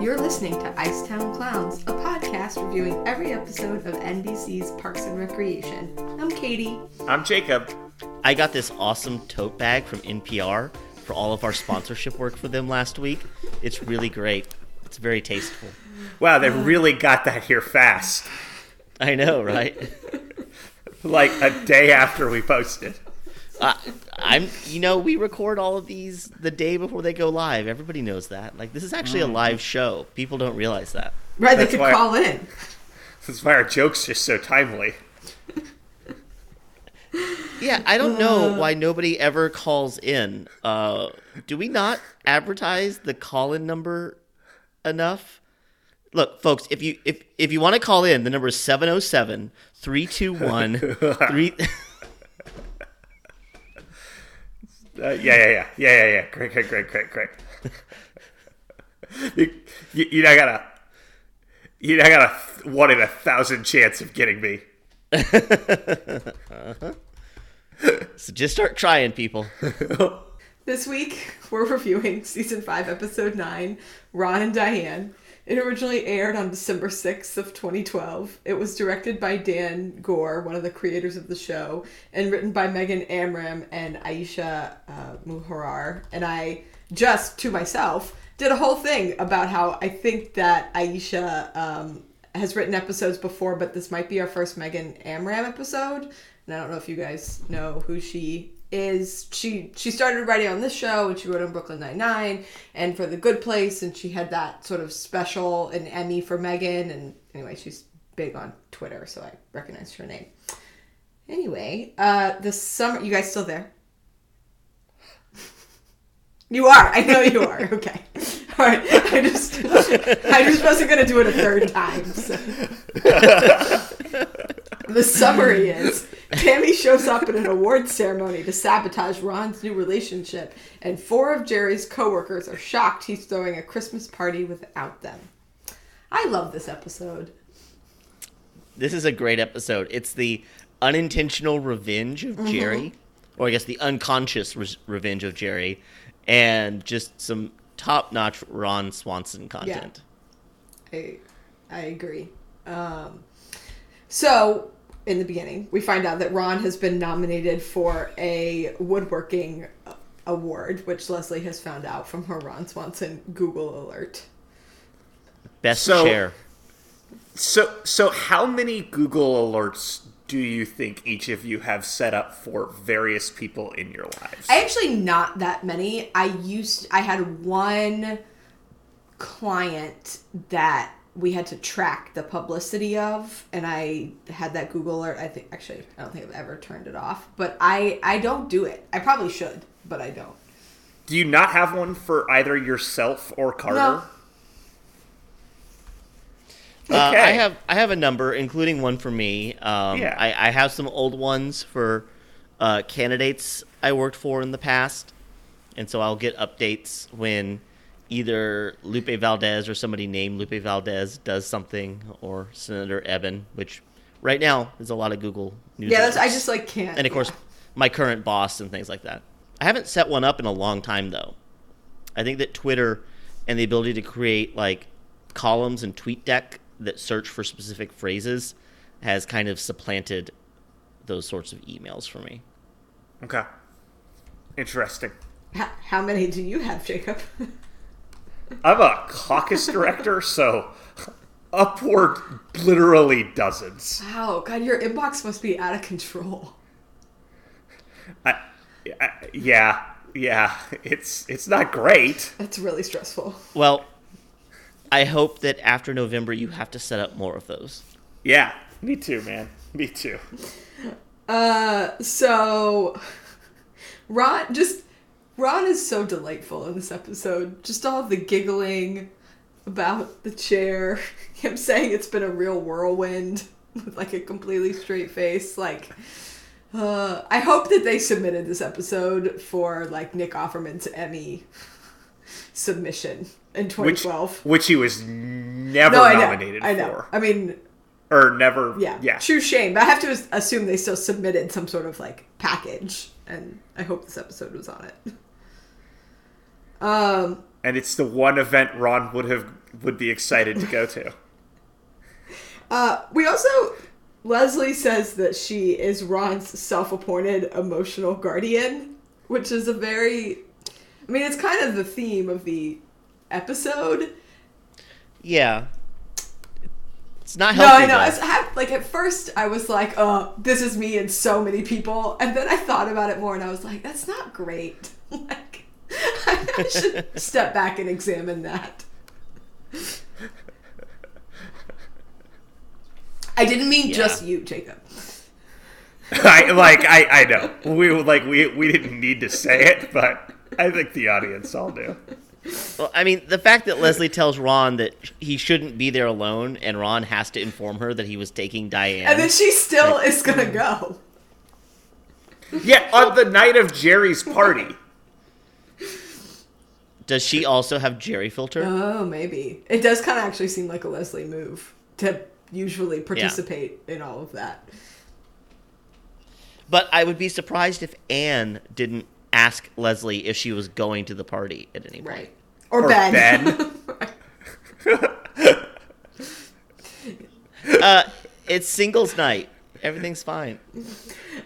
You're listening to Icetown Clowns, a podcast reviewing every episode of NBC's Parks and Recreation. I'm Katie. I'm Jacob. I got this awesome tote bag from NPR for all of our sponsorship work for them last week. It's really great. It's very tasteful. Wow, they really got that here fast. I know, right? Like a day after we posted. I, I'm, you know, we record all of these the day before they go live. Everybody knows that. Like, this is actually a live show. People don't realize that. Right, they That's could why- call in. That's why our joke's just so timely. Yeah, I don't know why nobody ever calls in. Uh, do we not advertise the call-in number enough? Look, folks, if you if if you want to call in, the number is 707-321-3 Uh, yeah, yeah, yeah, yeah, yeah, yeah. Great, great, great, great, great. you, you, you not got a, you not got a one in a thousand chance of getting me. So just start trying, people. This week, we're reviewing season 5, episode 9, Ron and Diane. It originally aired on December 6th of 2012. It was directed by Dan Gore, one of the creators of the show, and written by Megan Amram and Aisha uh, Muharrar. And I just, to myself, did a whole thing about how I think that Aisha um, has written episodes before, but this might be our first Megan Amram episode. And I don't know if you guys know who she is. She she started writing on this show and she wrote on Brooklyn Nine Nine and for The Good Place, and she had that sort of special an Emmy for Megan. And anyway, she's big on Twitter, so I recognized her name. Anyway, uh, the summer. You guys still there? You are. I know you are. Okay. All right. I just I just wasn't gonna do it a third time. So. the summary is Tammy shows up at an awards ceremony to sabotage Ron's new relationship, and four of Jerry's coworkers are shocked he's throwing a Christmas party without them. I love this episode. This is a great episode. It's the unintentional revenge of Jerry, or I guess the unconscious re- revenge of Jerry, and just some top-notch Ron Swanson content. I I agree. Um, so in the beginning, we find out that Ron has been nominated for a woodworking award, which Leslie has found out from her Ron Swanson Google alert. Best So- chair. So, so how many Google alerts do you think each of you have set up for various people in your lives? I actually not that many. I used I had one client that we had to track the publicity of and I had that Google alert. I think actually I don't think I've ever turned it off, but I I don't do it. I probably should, but I don't. do you not have one for either yourself or Carter? No. Uh, Okay. I have I have a number, including one for me. Um, Yeah. I, I have some old ones for uh, candidates I worked for in the past, and so I'll get updates when either Lupe Valdez or somebody named Lupe Valdez does something, or Senator Eben, which right now is a lot of Google news. Yeah, that's I just like can't. and of course yeah. my current boss and things like that. I haven't set one up in a long time though. I think that Twitter and the ability to create like columns and tweet deck that search for specific phrases has kind of supplanted those sorts of emails for me. Okay. Interesting. How, how many do you have, Jacob? I'm a caucus director, so upward literally dozens. wow, God, your inbox must be out of control. I, I, yeah, yeah, it's it's not great. That's really stressful. Well, I hope that after November you have to set up more of those. Yeah, me too, man. Me too. Uh, so Ron just Ron is so delightful in this episode. Just all the giggling about the chair, him saying it's been a real whirlwind with like a completely straight face. Like, uh, I hope that they submitted this episode for like Nick Offerman's Emmy submission in 2012. which he was never no, I know. nominated I know. for. I mean, or never. Yeah, yeah. True shame, but I have to assume they still submitted some sort of like package, and I hope this episode was on it. Um, And it's the one event Ron would have would be excited to go to. uh, we also Leslie says that she is Ron's self-appointed emotional guardian, which is a very, I mean, it's kind of the theme of the episode. Yeah. It's not No. I know. It's, like at first, I was like, "Oh, this is me and so many people," and then I thought about it more, and I was like, "That's not great." like, I should step back and examine that. I didn't mean Yeah. just you, Jacob. I like I I know we like we we didn't need to say it, but I think the audience all do. Well, I mean, the fact that Leslie tells Ron that he shouldn't be there alone, and Ron has to inform her that he was taking Diane. And then she still is gonna mm. go. Yeah, on the night of Jerry's party. Does she also have Jerry filter? Oh, maybe it does kind of actually seem like a Leslie move to usually participate in all of that. But I would be surprised if Ann didn't ask Leslie if she was going to the party at any point. Right. Or, Or Ben. Ben. Uh, it's singles night. Everything's fine.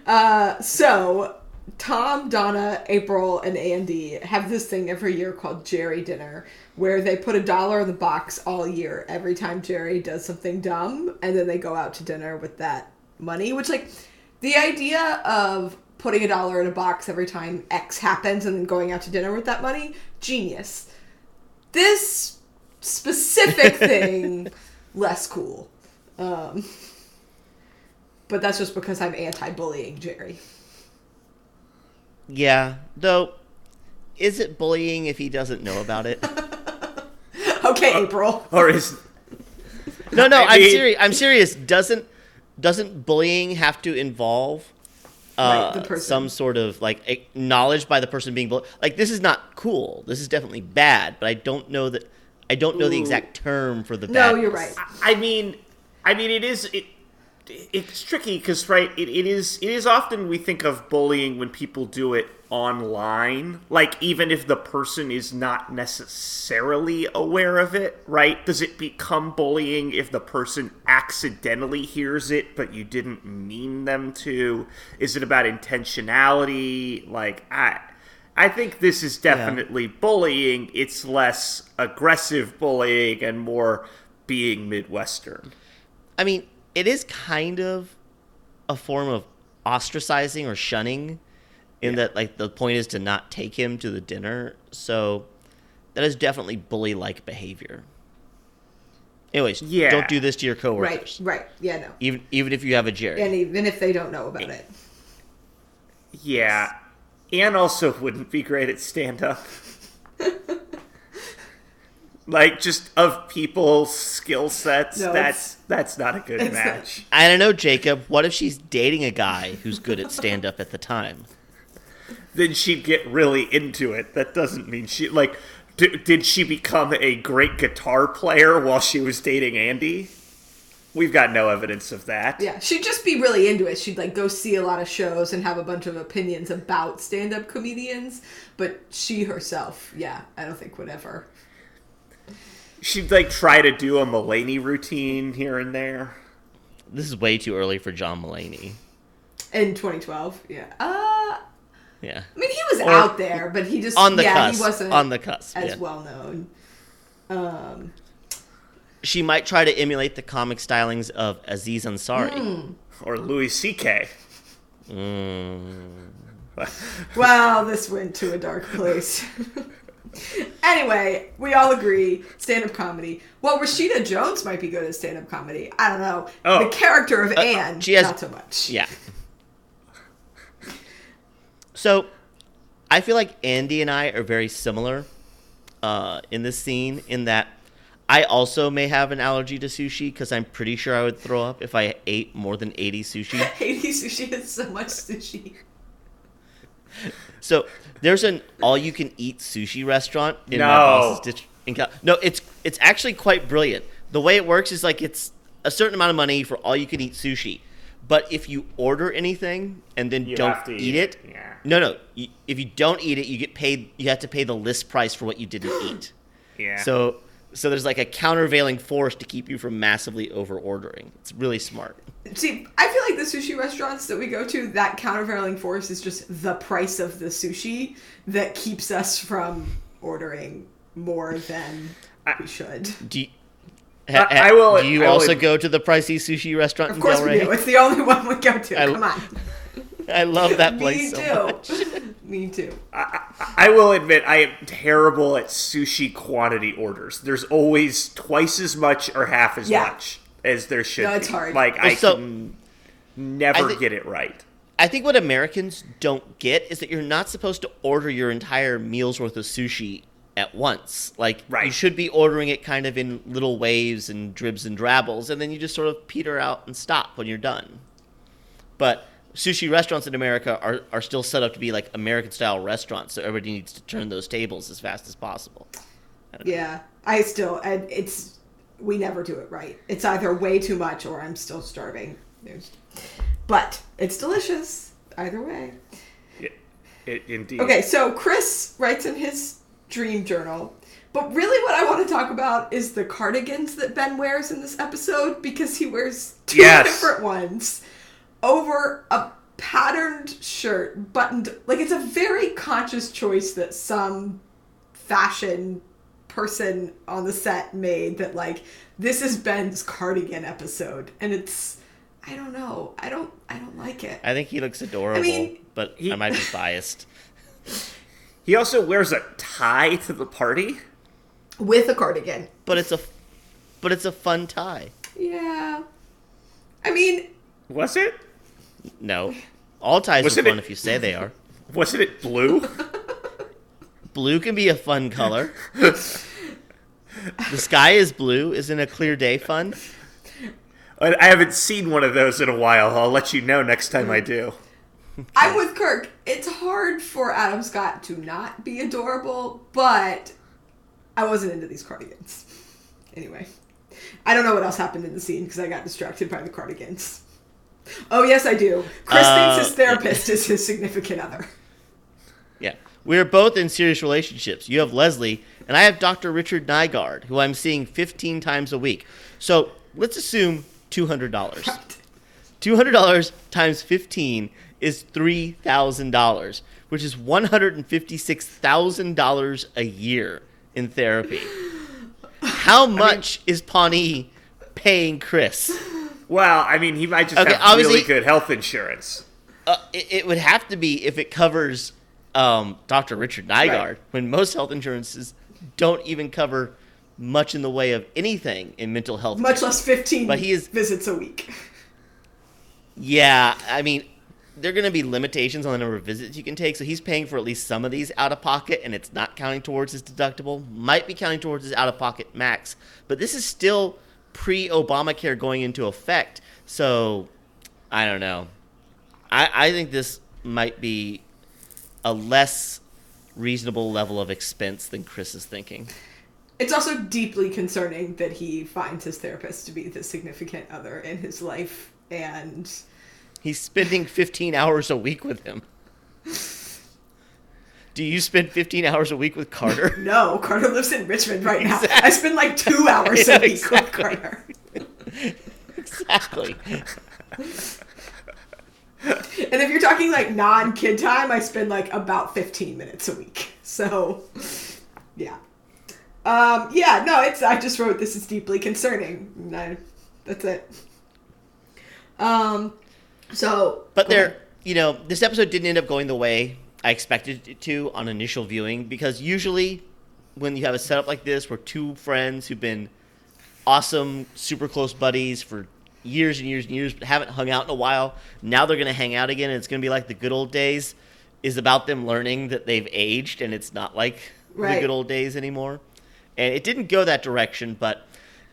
Uh, so Tom, Donna, April, and Andy have this thing every year called Jerry Dinner, where they put a dollar in the box all year every time Jerry does something dumb, and then they go out to dinner with that money. Which, like, the idea of putting a dollar in a box every time X happens and then going out to dinner with that money, genius. This specific thing, less cool. Um, but that's just because I'm anti-bullying Jerry. Yeah, though, is it bullying if he doesn't know about it? Okay, April. Or is No, no, I I'm mean- serious. I'm serious. Doesn't doesn't bullying have to involve uh, Right, some sort of like acknowledged by the person being bullied? Like this is not cool. This is definitely bad. But I don't know that. I don't know the exact term for the. No, badness. you're right. I mean, I mean, it is it. It's tricky because, right? It, it is. It is often we think of bullying when people do it online, like even if the person is not necessarily aware of it, right? Does it become bullying if the person accidentally hears it but you didn't mean them to? Is it about intentionality? Like I. I think this is definitely bullying. It's less aggressive bullying and more being Midwestern. I mean, it is kind of a form of ostracizing or shunning, in that like the point is to not take him to the dinner. So that is definitely bully-like behavior. Anyways, Yeah. don't do this to your coworkers. right. Right. Yeah, no. Even even if you have a Jerry. And even if they don't know about it. Yeah. Ann also wouldn't be great at stand up. like just of people's skill sets, No, that's that's not a good it's not. match. I don't know, Jacob. What if she's dating a guy who's good at stand-up at the time? Then she'd get really into it. That doesn't mean she like d- did she become a great guitar player while she was dating Andy? We've got no evidence of that. Yeah, she'd just be really into it. She'd like go see a lot of shows and have a bunch of opinions about stand-up comedians, but she herself, yeah, I don't think would ever. She'd like try to do a Mulaney routine here and there. This is way too early for John Mulaney. In 2012, yeah. Uh, Yeah. I mean, he was Or- out there, but he just On the yeah, cusp. he wasn't on the cusp. as yeah. well known. Um, She might try to emulate the comic stylings of Aziz Ansari. Hmm. Or Louis C.K. Mm. Well, this went to a dark place. anyway, we all agree stand up comedy. Well, Rashida Jones might be good at stand up comedy. I don't know. Oh. The character of Ann, she has- not so much. Yeah. So, I feel like Andy and I are very similar uh, in this scene in that I also may have an allergy to sushi because I'm pretty sure I would throw up if I ate more than 80 sushi. Haiti sushi has so much sushi. So there's an all-you-can-eat sushi restaurant in my No. boss's ditch. In Cal- no, it's it's actually quite brilliant. The way it works is like it's a certain amount of money for all you can eat sushi. But if you order anything and then You don't eat, eat it, it, yeah. no, no. You, if you don't eat it, you get paid. You have to pay the list price for what you didn't eat. Yeah. So, so there's like a countervailing force to keep you from massively over ordering. It's really smart. See, I feel like the sushi restaurants that we go to, that countervailing force is just the price of the sushi that keeps us from ordering more than we should. Do you, I- I will- Do you I will- also go to the pricey sushi restaurant Of in course Del we do. It's the only one we go to. I- Come on. I love that Me place too. so much. Me too. I will admit I am terrible at sushi quantity orders. There's always twice as much or half as Yeah. much as there should No, it's be. hard. Like I so- can never I thi- get it right. I think what Americans don't get is that you're not supposed to order your entire meal's worth of sushi at once. Like you should be ordering it kind of in little waves and dribs and drabbles, and then you just sort of peter out and stop when you're done. But sushi restaurants in America are, are still set up to be like American style restaurants, so everybody needs to turn those tables as fast as possible. Yeah. I still, and it's, we never do it right. It's either way too much or I'm still starving. There's, but it's delicious either way. It, it, indeed. Okay, so Chris writes in his dream journal. But really, what I want to talk about is the cardigans that Ben wears in this episode because he wears two Yes. different ones over a patterned shirt, buttoned. Like, it's a very conscious choice that some fashion person on the set made that, like, this is Ben's cardigan episode. And it's. I don't know. I don't. I don't like it. I think he looks adorable, I mean, but he- I might be biased. He also wears a tie to the party. With a cardigan. But it's a, but it's a fun tie. Yeah. I mean, Was it? No, all ties are Wasn't fun it- if you say they are. Wasn't it blue? Blue can be a fun color. the sky is blue. Isn't a clear day fun? I I haven't seen one of those in a while. I'll let you know next time I do. I'm with Kirk. It's hard for Adam Scott to not be adorable, but I wasn't into these cardigans. Anyway, I don't know what else happened in the scene because I got distracted by the cardigans. Oh, yes, I do. Chris Uh, thinks his therapist is his significant other. Yeah. We're both in serious relationships. You have Leslie, and I have Dr. Richard Nygaard, who I'm seeing 15 times a week. So let's assume $200. $200 times 15 is $3,000, which is $156,000 a year in therapy. How much is Pawnee paying Chris? Well, I mean, he might just Okay, have really good health insurance. Uh, it, it would have to be if it covers um, Dr. Richard Nygaard, Right. when most health insurances don't even cover much in the way of anything in mental health. Much less 15 But he is- visits a week. Yeah, I mean, there are going to be limitations on the number of visits you can take, so he's paying for at least some of these out of pocket, and it's not counting towards his deductible. Might be counting towards his out of pocket max, but this is still pre Obamacare going into effect, so I don't know. I, I think this might be a less reasonable level of expense than Chris is thinking. It's also deeply concerning that he finds his therapist to be the significant other in his life and He's spending 15 hours a week with him. Do you spend 15 hours a week with Carter? No, Carter lives in Richmond right now. I spend like two hours a week exactly. with Carter. exactly. And if you're talking like non kid time, I spend like about 15 minutes a week. So, yeah. Um, yeah, no, it's, I just wrote this is deeply concerning. I, that's it. Um, so. But there, ahead. you know, this episode didn't end up going the way I expected it to on initial viewing because usually when you have a setup like this where two friends who've been awesome, super close buddies for years and years and years but haven't hung out in a while, now they're going to hang out again and it's going to be like the good old days is about them learning that they've aged and it's not like the good old days anymore. And it didn't go that direction, but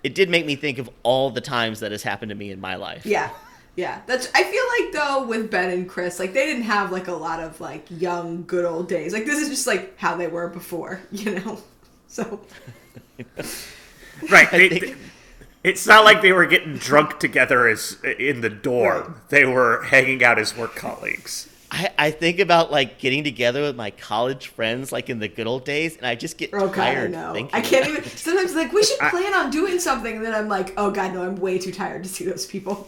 it did make me think of all the times that has happened to me in my life. Yeah. Yeah. That's I feel like though with Ben and Chris, like they didn't have like a lot of like young good old days. Like this is just like how they were before, you know. So Right. They, think- they, It's not like they were getting drunk together as in the dorm. Right. They were hanging out as work colleagues. I, I think about like getting together with my college friends like in the good old days, and I just get Oh god, I tired know. thinking. I can't about even. Sometimes like we should plan on doing something, and then I'm like, oh god, no, I'm way too tired to see those people.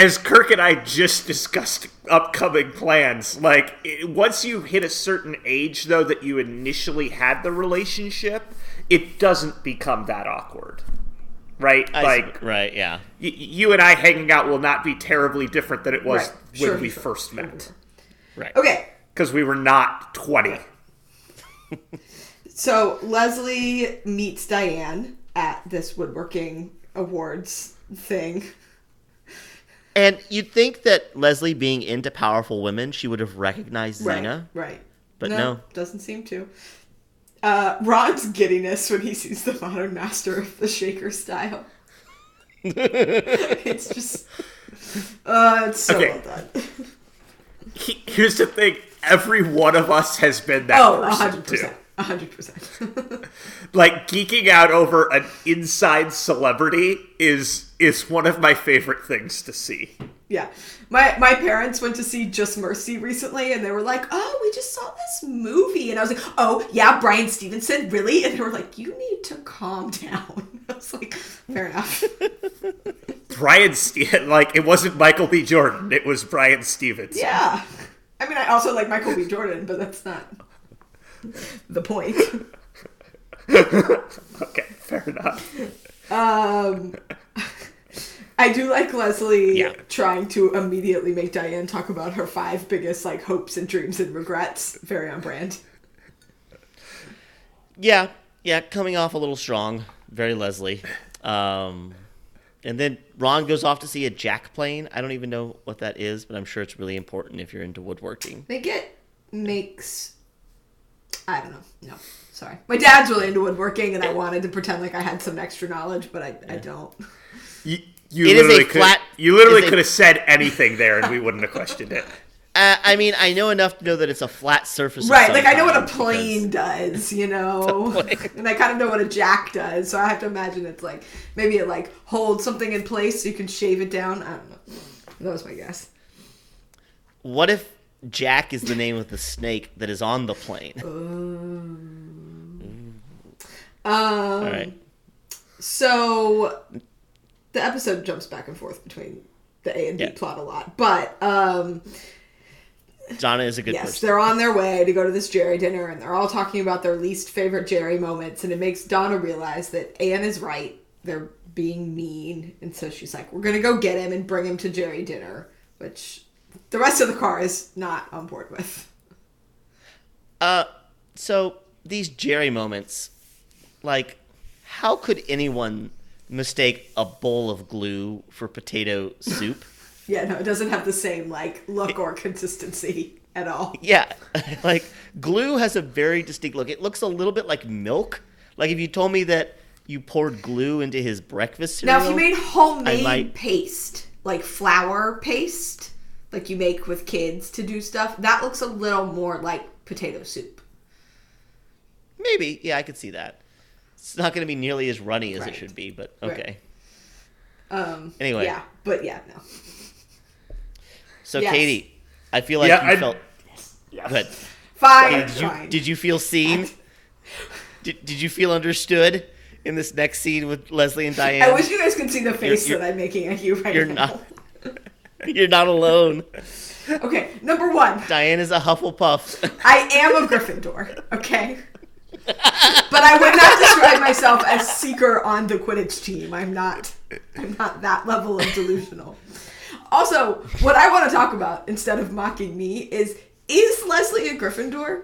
I- As Kirk and I just discussed upcoming plans, like it, once you hit a certain age, though, that you initially had the relationship, it doesn't become that awkward, right? I like see- right, yeah. y- you and I hanging out will not be terribly different than it was Right. when Sure, we sure. first met, Right. Okay, because we were not twenty. so Leslie meets Diane at this woodworking awards thing. And you'd think that Leslie being into powerful women, she would have recognized Right, Xena. right. But no. doesn't seem to. Uh, Ron's giddiness when he sees the modern master of the shaker style. it's just, uh, it's so Okay. well done. He- Here's the thing: every one of us has been that Oh, person hundred too. percent, a hundred percent. like geeking out over an inside celebrity is is one of my favorite things to see. Yeah, my my parents went to see Just Mercy recently, and they were like, "Oh, we just saw this movie," and I was like, "Oh, yeah, Bryan Stevenson, really?" And they were like, "You need to calm down." I was like, "Fair enough." Brian Ste- like it wasn't Michael B. Jordan, it was Bryan Stevenson. Yeah. I mean, I also like Michael B. Jordan, but that's not the point. Okay, fair enough. Um, I do like Leslie Yeah. trying to immediately make Diane talk about her five biggest like hopes and dreams and regrets. Very on brand. Yeah, yeah, coming off a little strong, very Leslie. Um, and then Ron goes off to see a jack plane. I don't even know what that is, but I'm sure it's really important if you're into woodworking. Think it makes. I don't know. No, sorry. My dad's really into woodworking, and I wanted to pretend like I had some extra knowledge, but I, I don't. You, you It is a literally could flat- you literally is a- could have said anything there and we wouldn't have questioned it. Uh, I mean, I know enough to know that it's a flat surface. Right, like I know what a plane does, you know, and I kind of know what a jack does. So I have to imagine it's like maybe it like holds something in place so you can shave it down. I don't know. That was my guess. What if Jack is the name of the snake that is on the plane? Um, All right. So the episode jumps back and forth between the A and B Yeah. plot a lot, but um, Donna is a good yes, person. they're on their way to go to this Jerry dinner, and they're all talking about their least favorite Jerry moments, and it makes Donna realize that Ann is right. They're being mean, and so she's like, "We're gonna go get him and bring him to Jerry dinner," which the rest of the car is not on board with. Uh, so these Jerry moments, like, how could anyone mistake a bowl of glue for potato soup? Yeah, no, it doesn't have the same like look or consistency at all. yeah, like glue has a very distinct look. It looks a little bit like milk. Like if you told me that you poured glue into his breakfast cereal. Now, if you made homemade might- paste, like flour paste, like you make with kids to do stuff, that looks a little more like potato soup. maybe, yeah, I could see that. It's not going to be nearly as runny as Right. it should be, but Right. okay. Um, Anyway. yeah, but yeah, no. So Yes. Katie, I feel like Yeah, you I- felt Yes. good. Fine, Did you fine. did you feel seen? Did, did you feel understood in this next scene with Leslie and Diane? I wish you guys could see the face you're- that I'm making at you right You're now. not. You're not alone. Okay, number one, Diane is a Hufflepuff. I am a Gryffindor. Okay. But I would not describe myself as seeker on the Quidditch team. I'm not. I'm not that level of delusional. Also, what I want to talk about instead of mocking me is: is Leslie a Gryffindor?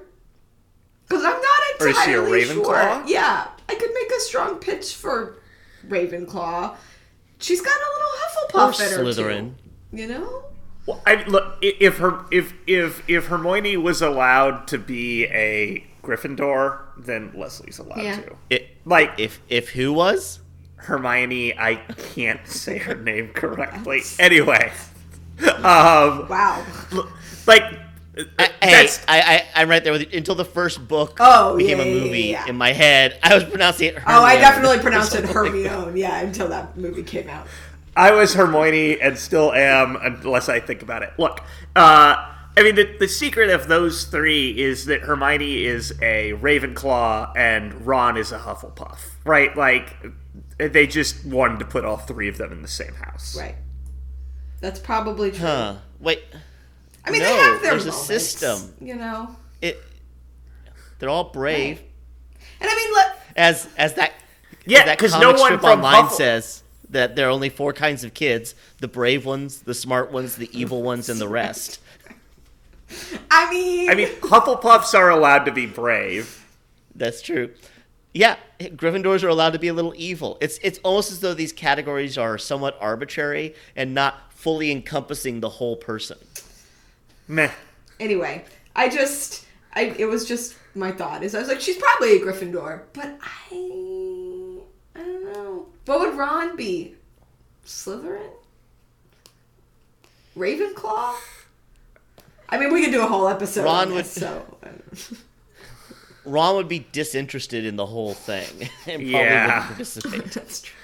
Because I'm not Or is she a entirely Ravenclaw? sure. Yeah, I could make a strong pitch for Ravenclaw. She's got a little or Hufflepuff in her Slytherin. too. You know? Well, I look if her if if if Hermione was allowed to be a Gryffindor, then Leslie's allowed Yeah. to. It, Like if if who was? Hermione, I can't say her name correctly. Anyway, um, Wow. like I, hey, I, I, I'm right there with you. Until the first book Oh, became yeah, a movie yeah. in my head, I was pronouncing it. Oh, I definitely pronounced it something like. Hermione. Yeah, until that movie came out. I was Hermione and still am unless I think about it. Look, uh, I mean, the, the secret of those three is that Hermione is a Ravenclaw and Ron is a Hufflepuff, right? Like, they just wanted to put all three of them in the same house. Right. That's probably true. Huh. Wait, I mean, No, they have their there's a system. you know. it. They're all brave, And I mean, let as as that Yeah, because no one strip from online Huffle- says that there are only four kinds of kids: the brave ones, the smart ones, the evil ones, and the rest. I mean, I mean, Hufflepuffs are allowed to be brave. That's true. Yeah, Gryffindors are allowed to be a little evil. It's it's almost as though these categories are somewhat arbitrary and not fully encompassing the whole person. Meh. anyway, I just, I it was just my thought is I was like, she's probably a Gryffindor, but I, I don't know. What would Ron be? Slytherin? Ravenclaw? I mean, we could do a whole episode Ron on would- this, so. Ron would be disinterested in the whole thing and probably Yeah. wouldn't participate. That's true.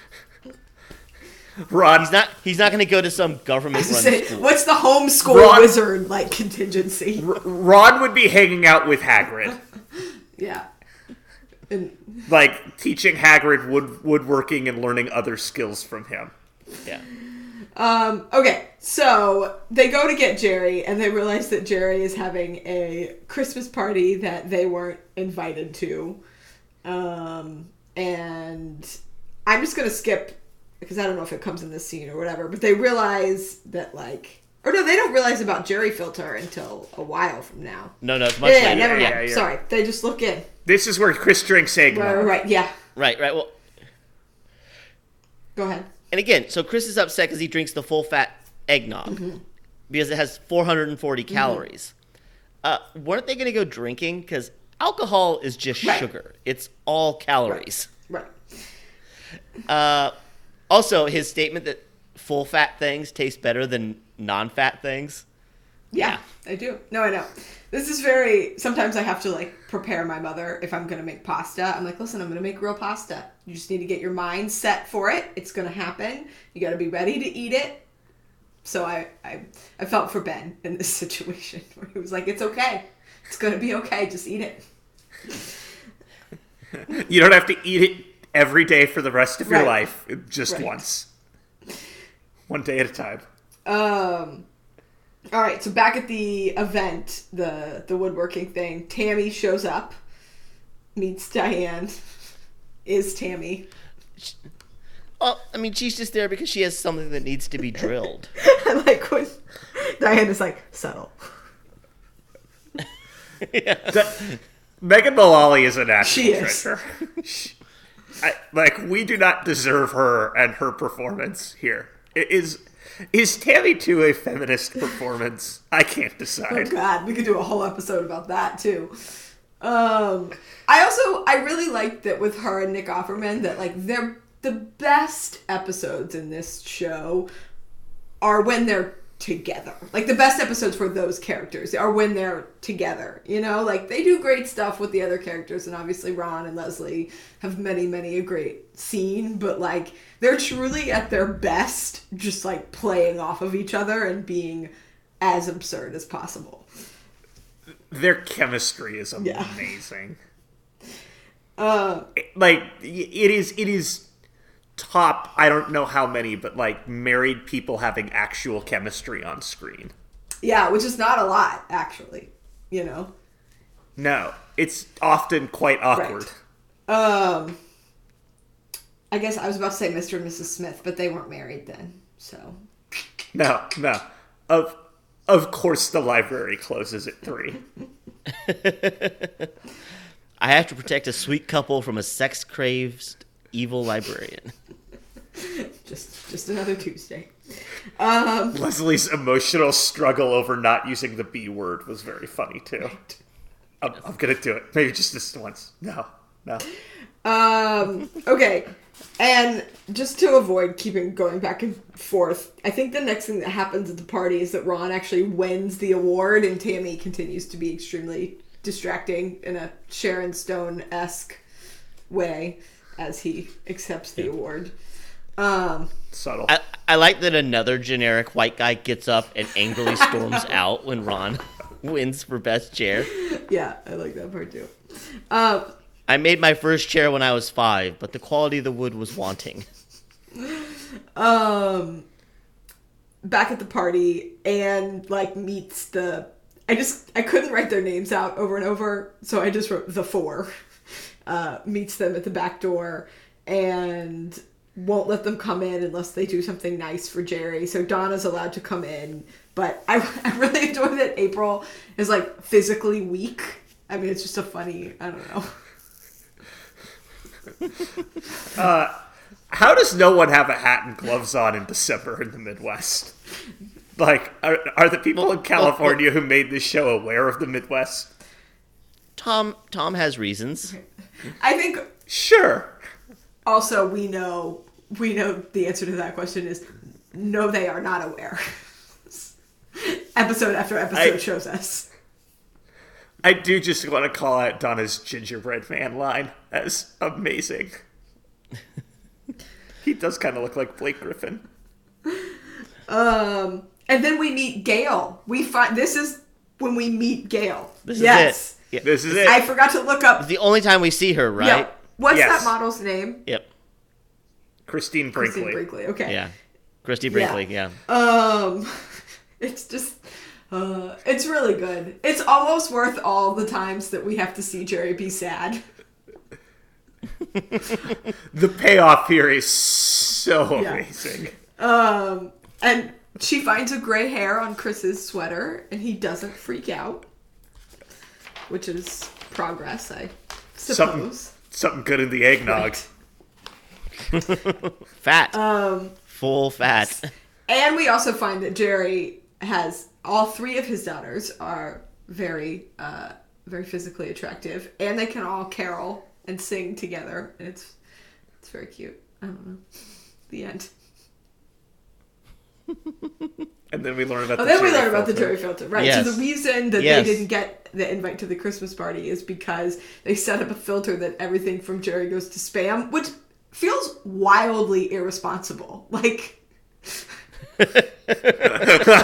Ron, He's not. He's not going to go to some government run Say, school. what's the homeschool Ron- wizard like contingency? Ron would be hanging out with Hagrid, Yeah. And like teaching Hagrid wood woodworking and learning other skills from him. Yeah. Um, okay, so they go to get Jerry and they realize that Jerry is having a Christmas party that they weren't invited to. Um, and I'm just gonna skip because I don't know if it comes in this scene or whatever, but they realize that like or no, they don't realize about Jerry filter until a while from now. No, no, it's much Yeah, yeah, later. never mind. yeah, yeah. Sorry. They just look in. This is where Chris drinks eggnog. Right, right, right. Yeah. Right, right. Well, Go ahead. And again, so Chris is upset because he drinks the full fat eggnog Mm-hmm. because it has 440 calories. Uh, weren't they going to go drinking? Because alcohol is just Right. sugar. It's all calories. Right. Uh, also, his statement that full fat things taste better than non fat things. Yeah, I do. No, I know. This is very. Sometimes I have to like prepare my mother if I'm gonna make pasta. I'm like, listen, I'm gonna make real pasta. You just need to get your mind set for it. It's gonna happen. You got to be ready to eat it. So I, I, I felt for Ben in this situation where he was like, it's okay. It's gonna be okay. Just eat it. You don't have to eat it every day for the rest of your life, just Right. once. One day at a time. Um. All right. So back at the event, the the woodworking thing, Tammy shows up, meets Diane. Is Tammy? Well, I mean, she's just there because she has something that needs to be drilled. I like when Diane is like subtle. The- Megan Mullally is a national She is. treasure. She- I, like we do not deserve her and her performance here. I- Is is Tammy two a feminist performance? I can't decide. Oh. God, we could do a whole episode about that too. Um, I also I really like that with her and Nick Offerman that like they're the best episodes in this show are when they're together. Like the best episodes for those characters are when they're together. You know, like they do great stuff with the other characters, and obviously Ron and Leslie have many, many a great scene. But like they're truly at their best, just like playing off of each other and being as absurd as possible. Their chemistry is Yeah. amazing. Uh, Like it is it is top I don't know how many, but like married people having actual chemistry on screen. yeah, which is not a lot actually. You know. No, it's often quite awkward. Um, I guess I was about to say Mr. and Mrs. Smith, but they weren't married then. So No, no. Of of course the library closes at 3. I have to protect a sweet couple from a sex crazed evil librarian. just just another Tuesday. Um, Leslie's emotional struggle over not using the B word was very funny too. I'm, I'm gonna do it. Maybe just this once. No, no. um, okay. And just to avoid keeping going back and forth, I think the next thing that happens at the party is that Ron actually wins the award, and Tammy continues to be extremely distracting in a Sharon Stone esque way as he accepts the award. Um, Subtle. I, I like that another generic white guy gets up and angrily storms out when Ron wins for best chair. yeah, I like that part too. Um, I made my first chair when I was five, but the quality of the wood was wanting. um back at the party and like meets the I just I couldn't write their names out over and over, so I just wrote the four. Uh, meets them at the back door and won't let them come in unless they do something nice for Jerry. So Donna's allowed to come in, but I, I really enjoy that April is like physically weak. I mean, it's just a funny. I don't know. How does no one have a hat and gloves on in December in the Midwest? Like, are, are the people in California who made this show aware of the Midwest? Tom Tom has reasons. I think Sure. also we know we know the answer to that question is no they are not aware episode after episode I- shows us I do just want to call out Donna's gingerbread man line as amazing. he does kind of look like Blake Griffin. um and then we meet gail we find this is when we meet gail This yes is it. Yeah. This is it. i forgot to look up It's the only time we see her, right? yeah, what's Yes. that model's name Yep. Christine Brinkley. Christine Brinkley. okay Yeah. Christy Brinkley, yeah. Um, it's just, uh, it's really good. It's almost worth all the times that we have to see Jerry be sad. The payoff here is so Yeah. amazing. Um, and she finds a gray hair on Chris's sweater, and he doesn't freak out, which is progress, I Something, suppose. something good in the eggnog. Fat. Um, Full fat. and we also find that Jerry has all three of his daughters are very, uh, very physically attractive, and they can all carol and sing together, and it's it's very cute. I don't know. The end. And then we learn about Oh, the then we Jerry learn about the filter. Jerry filter, right? Yes. So the reason that Yes. they didn't get the invite to the Christmas party is because they set up a filter that everything from Jerry goes to spam, which feels wildly irresponsible. Like,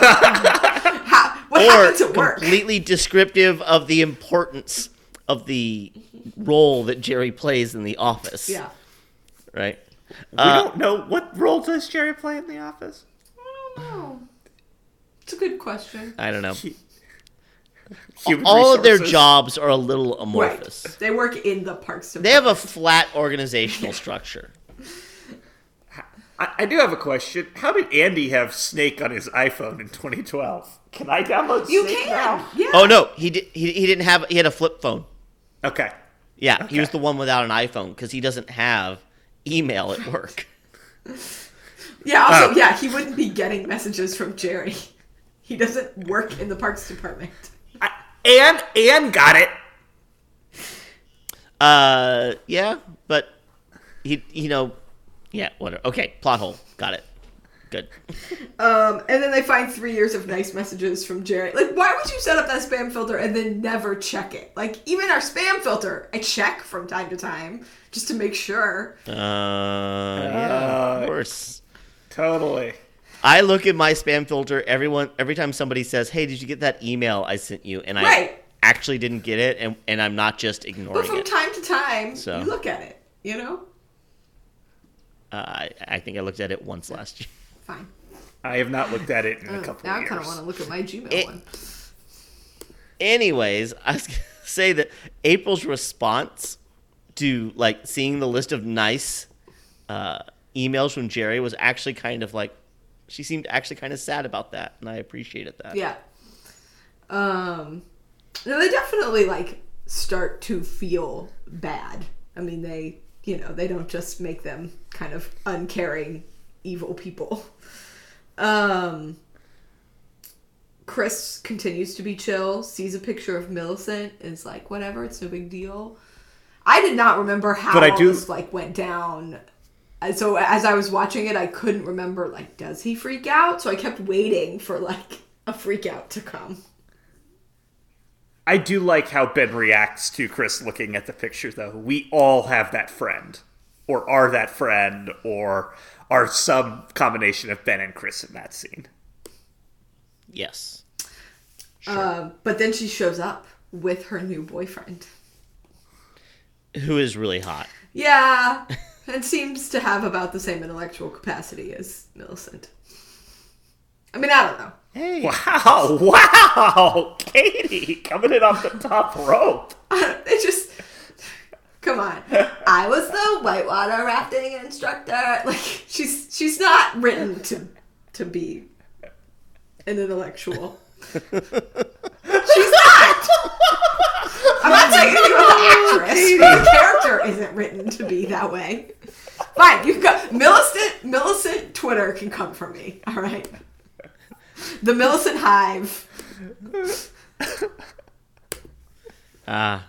how, what or happens at work? completely descriptive of the importance of the role that Jerry plays in the office. Yeah. Right? We Uh, don't know what role does Jerry play in the office. Oh, it's a good question. I don't know. Human All of their jobs are a little amorphous. Right. They work in the parks. They have a flat organizational structure. I, I do have a question. How did Andy have Snake on his iPhone in 2012? Can I download You Snake can. now? Yeah. Oh no, he did, he, he didn't have he had a flip phone. Okay. Yeah, he was the one without an iPhone because he doesn't have email at work. Yeah. Also, Oh. yeah, he wouldn't be getting messages from Jerry. He doesn't work in the parks department. I, and and got it. Uh, yeah, but he, you know, yeah, whatever. Okay, plot hole. Got it. Good. Um, and then they find three years of nice messages from Jerry. Like, why would you set up that spam filter and then never check it? Like, even our spam filter, I check from time to time just to make sure. Uh, yeah, Uh, of course. Totally. I look at my spam filter everyone every time somebody says, "Hey, did you get that email I sent you?" and I Right. actually didn't get it, and, and I'm not just ignoring it. But from it. time to time, So. you look at it, you know? Uh, I, I think I looked at it once last year. Fine. I have not looked at it in a Oh, couple now of I years. kind of want to look at my Gmail It- one. Anyways, I was gonna say that April's response to like seeing the list of nice uh, emails from Jerry was actually kind of like she seemed actually kind of sad about that, and I appreciated that. Yeah. Um, no, they definitely, like, start to feel bad. I mean, they, you know, they don't just make them kind of uncaring, evil people. Um, Chris continues to be chill, sees a picture of Millicent, is like, whatever, it's no big deal. I did not remember how But I do- this like went down so as I was watching it, I couldn't remember like, does he freak out? So I kept waiting for like a freak out to come. I do like how Ben reacts to Chris looking at the picture, though. We all have that friend, or are that friend, or are some combination of Ben and Chris in that scene. Yes. Uh, but then she shows up with her new boyfriend. Who is really hot. Yeah, and seems to have about the same intellectual capacity as Millicent. I mean, I don't know. Hey. Wow, wow, Katie coming in off the top rope. it just come on. I was the whitewater rafting instructor. Like she's she's not written to to be an intellectual. she's not. I'm not saying anything about the actress. The character isn't written to be that way. Fine, you've got Millicent. Millicent Twitter can come for me. All right. The Millicent Hive. Ah.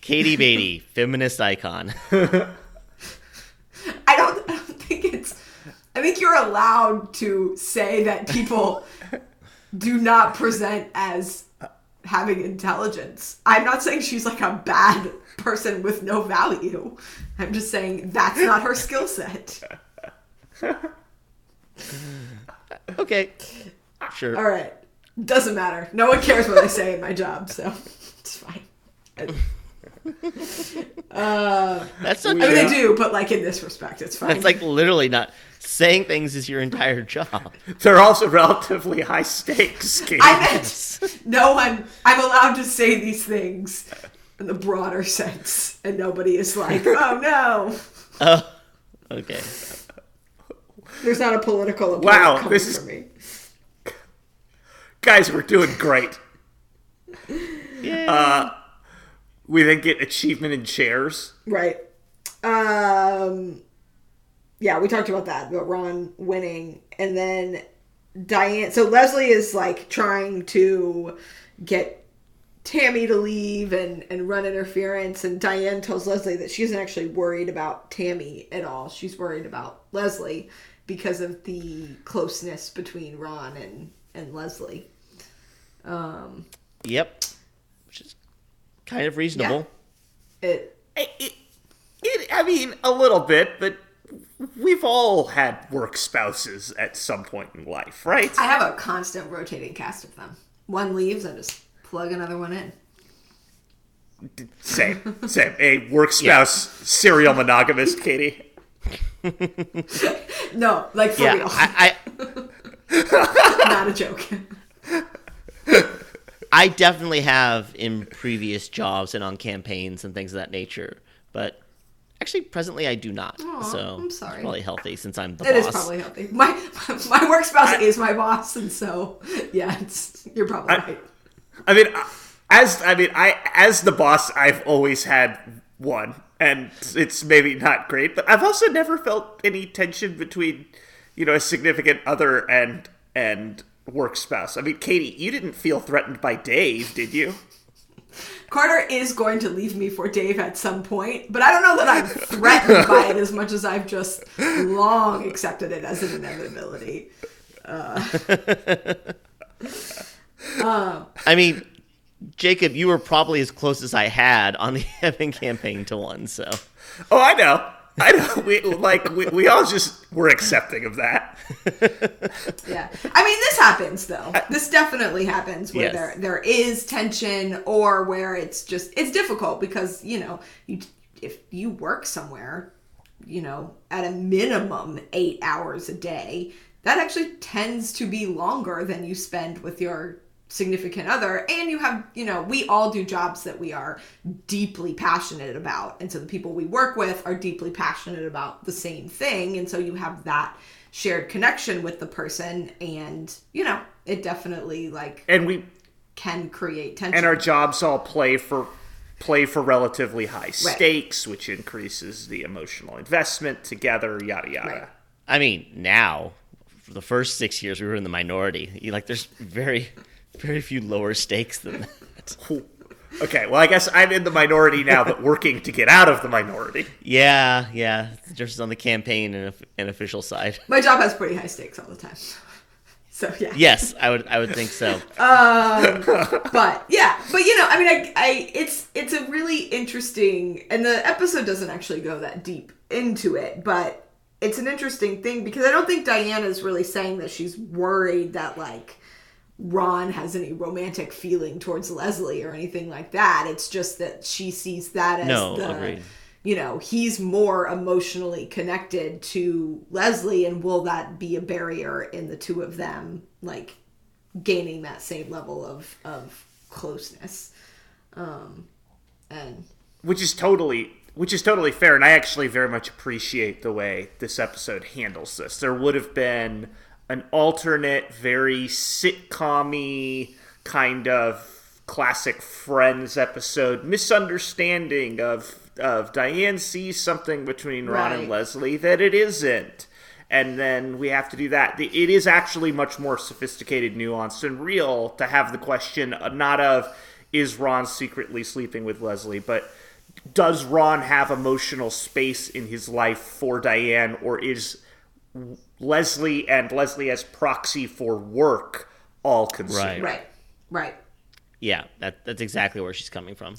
Katie Beatty, feminist icon. I don't, I don't think it's. I think you're allowed to say that people do not present as having intelligence. I'm not saying she's like a bad person with no value. I'm just saying that's not her skill set. okay. Sure. All right. Doesn't matter. No one cares what I say in my job, so it's fine. Uh, That's not I mean, they do, but like in this respect, it's fine. That's like literally not saying things is your entire job. They're also relatively high stakes, Katie. I meant no one. I'm allowed to say these things in the broader sense, and nobody is like, "Oh no." Oh. Okay. There's not a political Wow, this is- me. Guys, we're doing great. Yeah. We then get achievement in chairs. Right. Um. Yeah, we talked about that. About Ron winning, and then Diane. So Leslie is like trying to get Tammy to leave and and run interference, and Diane tells Leslie that she isn't actually worried about Tammy at all. She's worried about Leslie because of the closeness between Ron and and Leslie. Um. Yep. Which is kind of reasonable. It It, it, it, I mean, a little bit, but we've all had work spouses at some point in life, right? I have a constant rotating cast of them. One leaves, I just plug another one in. Same, same. A work spouse, serial monogamist, Katie. No, like for Yeah. real, I, I not a joke. I definitely have in previous jobs and on campaigns and things of that nature, but actually presently I do not. Aw, so I'm sorry. It's probably healthy since I'm the It is boss. It is probably healthy. My my work spouse is my boss, and so yeah, it's you're probably I- right. I mean, as I mean, I as the boss, I've always had one, and it's maybe not great, but I've also never felt any tension between, you know, a significant other and and work spouse. I mean, Katie, you didn't feel threatened by Dave, did you? Carter is going to leave me for Dave at some point, but I don't know that I'm threatened by it as much as I've just long accepted it as an inevitability. Uh, uh, I mean, Jacob, you were probably as close as I had on the Evan campaign to one, so Oh, I know. I know. We like we, we all just were accepting of that. Yeah. I mean, this happens though. This definitely happens where Yes. there there is tension or where it's just it's difficult because, you know, you if you work somewhere, you know, at a minimum 8 hours a day, that actually tends to be longer than you spend with your significant other and you have you know we all do jobs that we are deeply passionate about and so the people we work with are deeply passionate about the same thing and so you have that shared connection with the person and you know it definitely like And we can create tension and our jobs all play for play for relatively high stakes, which increases the emotional investment together, yada yada. Right. I mean, now for the first six years we were in the minority. Like, there's very, very few lower stakes than that. Okay, well, I guess I'm in the minority now, but working to get out of the minority. Yeah, yeah. Just on the campaign and, and official side. My job has pretty high stakes all the time. So yeah. Yes, I would. I would think so. Um, but yeah, but you know, I mean, I, I, it's it's a really interesting, and the episode doesn't actually go that deep into it, but it's an interesting thing because I don't think Diana's really saying that she's worried that like Ron has any romantic feeling towards Leslie or anything like that. It's just that she sees that as No, the agreed. you know, he's more emotionally connected to Leslie and will that be a barrier in the two of them like gaining that same level of of closeness. Um and which is totally which is totally fair and i actually very much appreciate the way this episode handles this there would have been an alternate very sitcommy kind of classic friends episode misunderstanding of of diane sees something between ron and leslie that it isn't and then we have to do that. It is actually much more sophisticated, nuanced, and real to have the question uh, not of is Ron secretly sleeping with Leslie, but does Ron have emotional space in his life for Diane, or is Leslie and Leslie as proxy for work all consumed? Right. right. Right. Yeah, that that's exactly where she's coming from.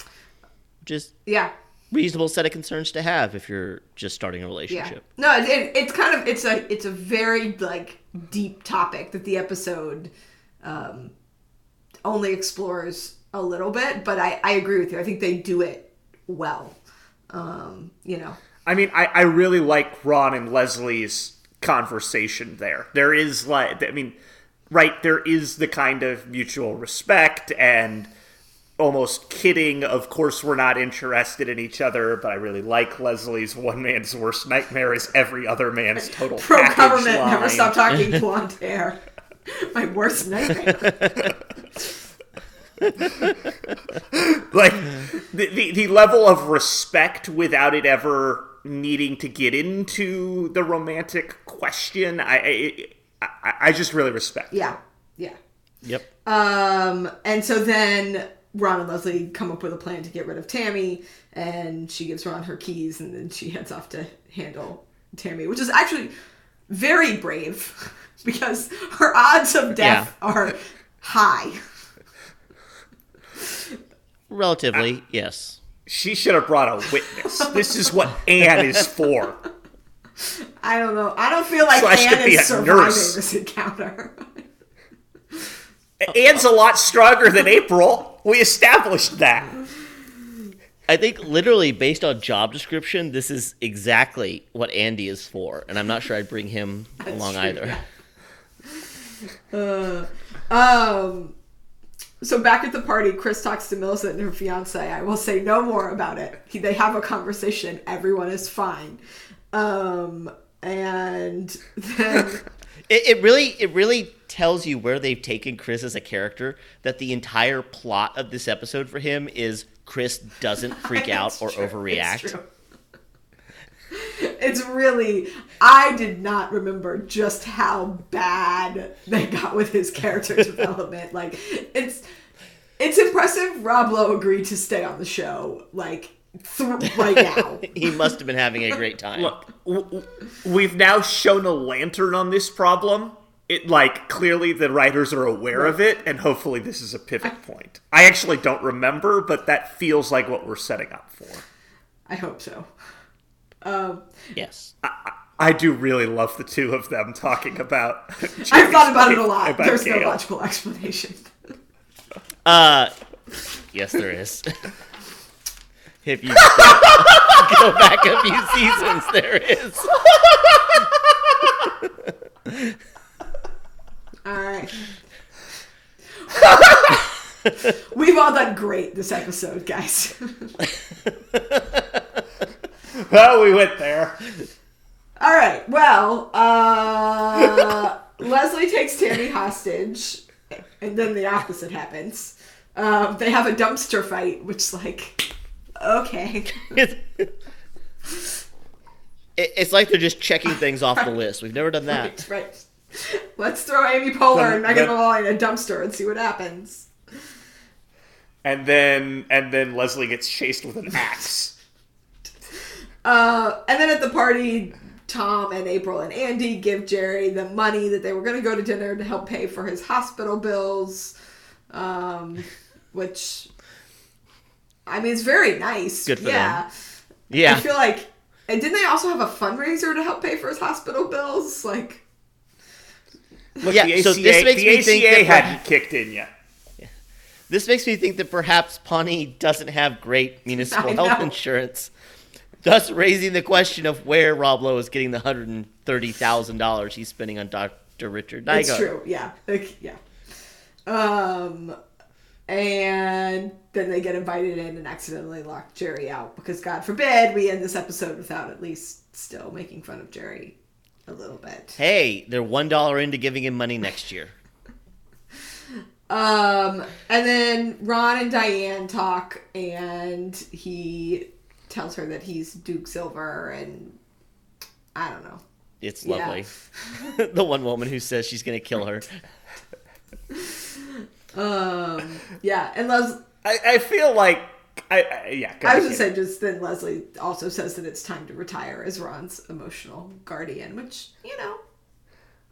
Just Yeah. reasonable set of concerns to have if you're just starting a Yeah. relationship. No, it, it, it's kind of it's a it's a very like deep topic that the episode um, only explores a little bit, but I I agree with you. I think they do it well. Um, you know. I mean, I, I really like Ron and Leslie's conversation there. There is like, I mean, right, there is the kind of mutual respect and almost kidding. Of course, we're not interested in each other, but I really like Leslie's one man's worst nightmare is every other man's total Pro government, line. never stop talking blonde hair. My worst nightmare. like the, the the level of respect without it ever needing to get into the romantic question. I I, I, I just really respect. Yeah, yeah. Yep. Um, and so then Ron and Leslie come up with a plan to get rid of Tammy, and she gives Ron her keys, and then she heads off to handle Tammy, which is actually very brave because her odds of death are high. Relatively, yes. She should have brought a witness. this is what Ann is for. I don't know. I don't feel like Slash Ann is a surviving nurse. this encounter. Ann's a lot stronger than April. We established that. I think literally based on job description, this is exactly what Andy is for, and I'm not sure I'd bring him along true, either. yeah. Um, so back at the party, Chris talks to Millicent and her fiance. I will say no more about it. He, they have a conversation. Everyone is fine. Um, and then It, it really, it really tells you where they've taken Chris as a character. That the entire plot of this episode for him is Chris doesn't freak out or true. Overreact. True. It's really, I did not remember just how bad they got with his character development. Like, it's it's impressive. Rob Lowe agreed to stay on the show, like th- right now. He must have been having a great time. Look, w- w- we've now shown a lantern on this problem. It like clearly the writers are aware of it, and hopefully this is a pivot point. I actually don't remember, but that feels like what we're setting up for. I hope so. Um, yes. I do really love the two of them talking about. I've thought about it a lot. about There's no logical explanation. Uh, yes, there is. if you go back a few seasons, there is. All right. We've all done great this episode, guys. Oh, we went there. All right. Well, uh, Leslie takes Tammy hostage, and then the opposite happens. Um, they have a dumpster fight, which, like, okay. It's, like they're just checking things off the list. We've never done that. Right, right. Let's throw Amy Poehler and Megan then- Mullally in a dumpster and see what happens. and then and then Leslie gets chased with an axe. Uh, and then at the party, Tom and April and Andy give Jerry the money that they were going to go to dinner to help pay for his hospital bills, um, which I mean, it's very nice. Good for yeah. them. Yeah. I feel like, and didn't they also have a fundraiser to help pay for his hospital bills? Like, Look, Yeah, the ACA, so this makes the me ACA think that they hadn't kicked in yet. This makes me think that perhaps Pawnee doesn't have great municipal I health know. insurance, thus raising the question of where Rob Lowe is getting the hundred and thirty thousand dollars he's spending on Doctor Richard Nygard. it's true. Yeah. Like, yeah. Um, and then they get invited in and accidentally lock Jerry out because, God forbid, we end this episode without at least still making fun of Jerry a little bit. Hey, they're one dollar into giving him money next year. Um, and then Ron and Diane talk, and he tells her that he's Duke Silver, and I don't know. It's Yeah. lovely. the one woman who says she's gonna kill her. Um, yeah, and Les. I, I feel like I, I yeah. go I was ahead. just saying, just then Leslie also says that it's time to retire as Ron's emotional guardian, which you know,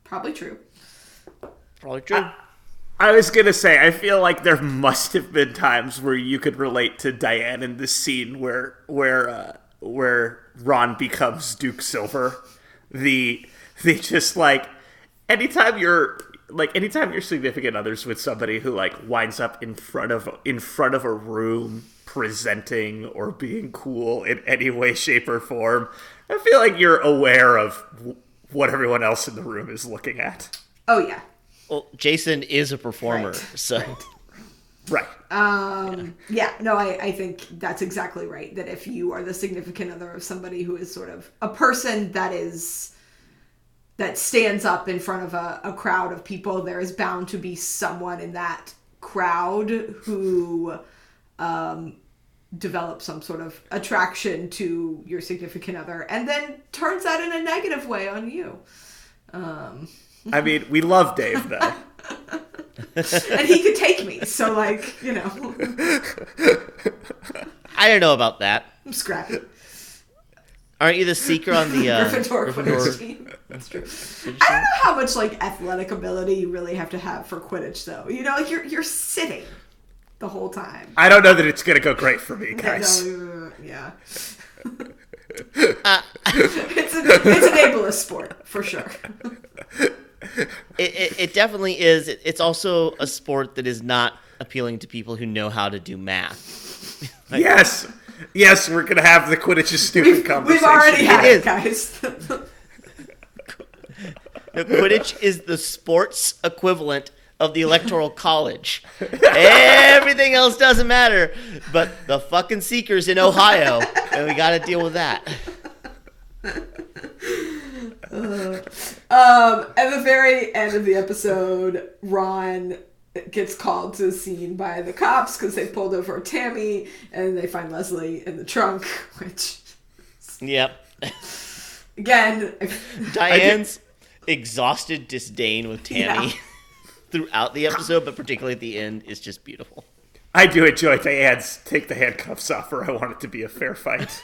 probably true. Probably true. I was gonna say, I feel like there must have been times where you could relate to Diane in this scene where where uh, where Ron becomes Duke Silver. The the just like anytime you're like anytime you're significant others with somebody who like winds up in front of in front of a room presenting or being cool in any way, shape, or form, I feel like you're aware of what everyone else in the room is looking at. Oh yeah. Well, Jason is a performer, Right, so Right. Um, yeah, no, I, I think that's exactly right. That if you are the significant other of somebody who is sort of a person that is that stands up in front of a, a crowd of people, there is bound to be someone in that crowd who um, develops some sort of attraction to your significant other, and then turns that in a negative way on you. Um, I mean, we love Dave though. and he could take me, so like you know, I don't know about that. I'm scrappy. Aren't you the seeker on the uh, Gryffindor Quidditch team. That's true. I don't know how much like athletic ability you really have to have for Quidditch, though. You know, like you're you're sitting the whole time. I don't know that it's gonna go great for me, guys. No, yeah. it's an it's an ableist sport for sure. It, it, it definitely is. It, it's also a sport that is not appealing to people who know how to do math. Yes, yes, we're gonna have the Quidditch is stupid We've, conversation. we've already had It it, is. guys. No, Quidditch is the sports equivalent of the Electoral College. Everything else doesn't matter, but the fucking Seekers in Ohio, and we got to deal with that. Um, at the very end of the episode, Ron gets called to the scene by the cops because they pulled over Tammy and they find Leslie in the trunk, which, Yep. again, Diane's exhausted disdain with Tammy Yeah. throughout the episode, but particularly at the end, is just beautiful. I do enjoy Diane's take the handcuffs off, or I want it to be a fair fight.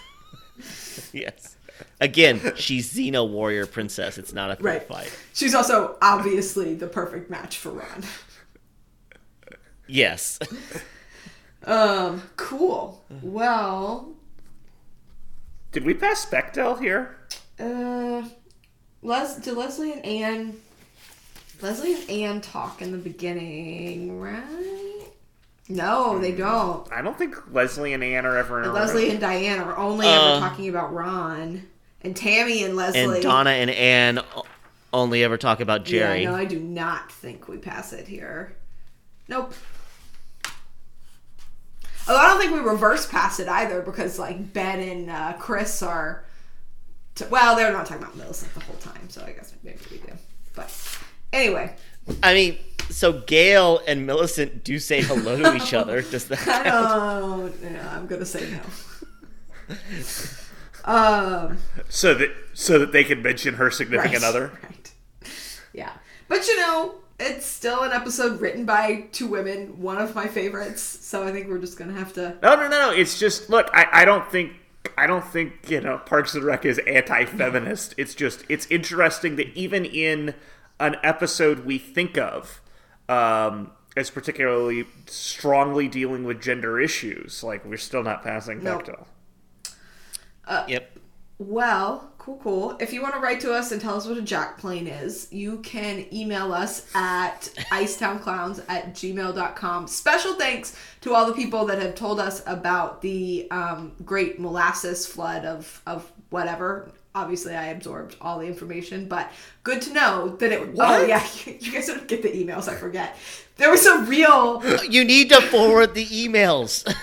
Yes. Again, she's Xena warrior princess. It's not a fair Right. fight. she's also obviously the perfect match for Ron. Yes. Um, cool. Well, Did we pass Bechdel here? uh, Les, did Leslie and Ann, Leslie and Ann talk in the beginning, right? No, they don't. I don't think Leslie and Ann are ever in a And room. Leslie and Diane are only Uh, ever talking about Ron. And Tammy and Leslie. And Donna and Ann only ever talk about Jerry. Yeah, no, I do not think we pass it here. Nope. Although I don't think we reverse pass it either because like Ben and uh, Chris are. T- well, they're not talking about Millicent the whole time, so I guess maybe we do. But anyway, I mean, so Gayle and Millicent do say hello to each other. Does that I don't. Yeah, I'm gonna say no. um. so that so that they can mention her significant right, other. Right. Yeah, but you know, it's still an episode written by two women, one of my favorites. So I think we're just gonna have to. No, no, no, no. It's just look. I, I don't think I don't think you know Parks and Rec is anti-feminist. It's just it's interesting that even in an episode we think of um, as particularly strongly dealing with gender issues, like we're still not passing Nope. Bechdel. Yep. Well, cool, cool. If you want to write to us and tell us what a jack plane is, you can email us at icetownclowns at gmail.com. Special thanks to all the people that have told us about the um, great molasses flood of, of whatever. Obviously, I absorbed all the information, but good to know that it. Oh, What? yeah. You guys don't get the emails, I forget. There was a real. You need to forward the emails.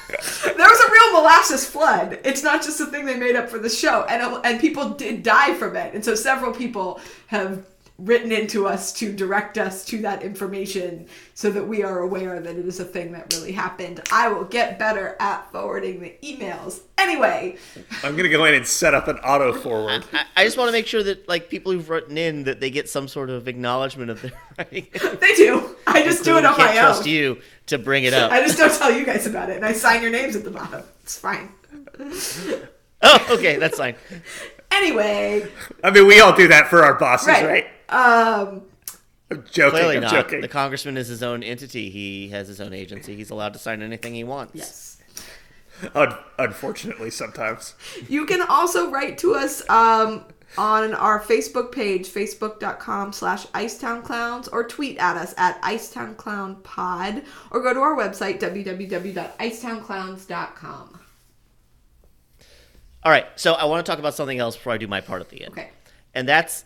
There was a real molasses flood. It's not just a thing they made up for the show, and it, and people did die from it. And so several people have written into us to direct us to that information so that we are aware that it is a thing that really happened. I will get better at forwarding the emails. Anyway, I'm gonna go in and set up an auto forward. I, I just want to make sure that like people who've written in that they get some sort of acknowledgement of their writing. they do. I just do it on can't my trust you to bring it up. I just don't tell you guys about it, and I sign your names at the bottom. It's fine. Oh, okay, that's fine. Anyway, I mean, we all do that for our bosses, right? right. Um, I'm joking. Clearly I'm not. joking. The congressman is his own entity. He has his own agency. He's allowed to sign anything he wants. yes. Un- unfortunately, sometimes. You can also write to us um, on our Facebook page, facebook.com slash icetownclowns, or tweet at us at icetownclownpod, or go to our website, www.icetownclowns.com. All right, so I want to talk about something else before I do my part at the end. Okay. And that's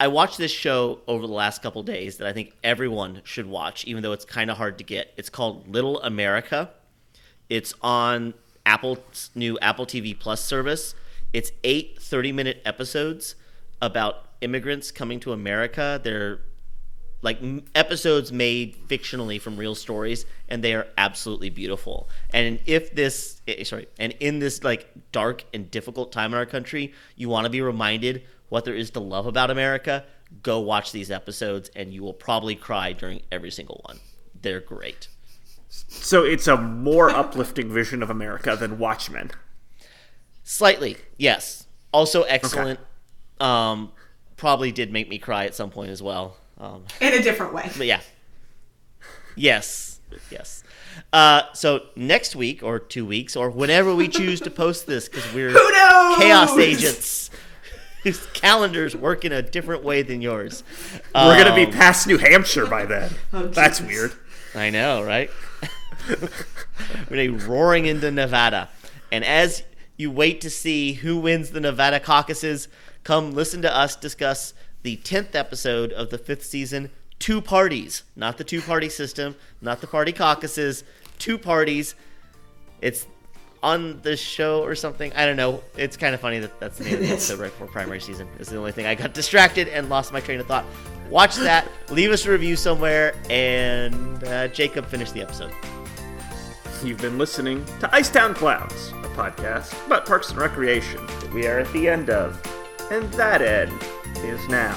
I watched this show over the last couple days that I think everyone should watch, even though it's kind of hard to get. It's called Little America. It's on Apple's new Apple TV Plus service. It's eight 30 minute episodes about immigrants coming to America. They're like episodes made fictionally from real stories and they are absolutely beautiful and if this eh, sorry and in this like dark and difficult time in our country you want to be reminded what there is to love about america go watch these episodes and you will probably cry during every single one they're great So it's a more uplifting vision of America than Watchmen. slightly yes also excellent um probably did make me cry at some point as well um In a different way. But yeah. Yes. Yes. Uh, so next week or two weeks or whenever we choose to post this, because we're chaos agents whose calendars work in a different way than yours. We're gonna be Um, past New Hampshire by then. Oh, That's Jesus. weird. I know, right? We're gonna be roaring into Nevada, and as you wait to see who wins the Nevada caucuses, come listen to us discuss the tenth episode of the fifth season. Two parties, not the two-party system, not the party caucuses. Two parties. It's on the show or something. I don't know. It's kind of funny that that's the name of the episode right before primary season. Is the only thing I got distracted and lost my train of thought. Watch that. leave us a review somewhere, and uh, Jacob finish the episode. You've been listening to Icetown Clowns, a podcast about parks and recreation that we are at the end of. And that end is now.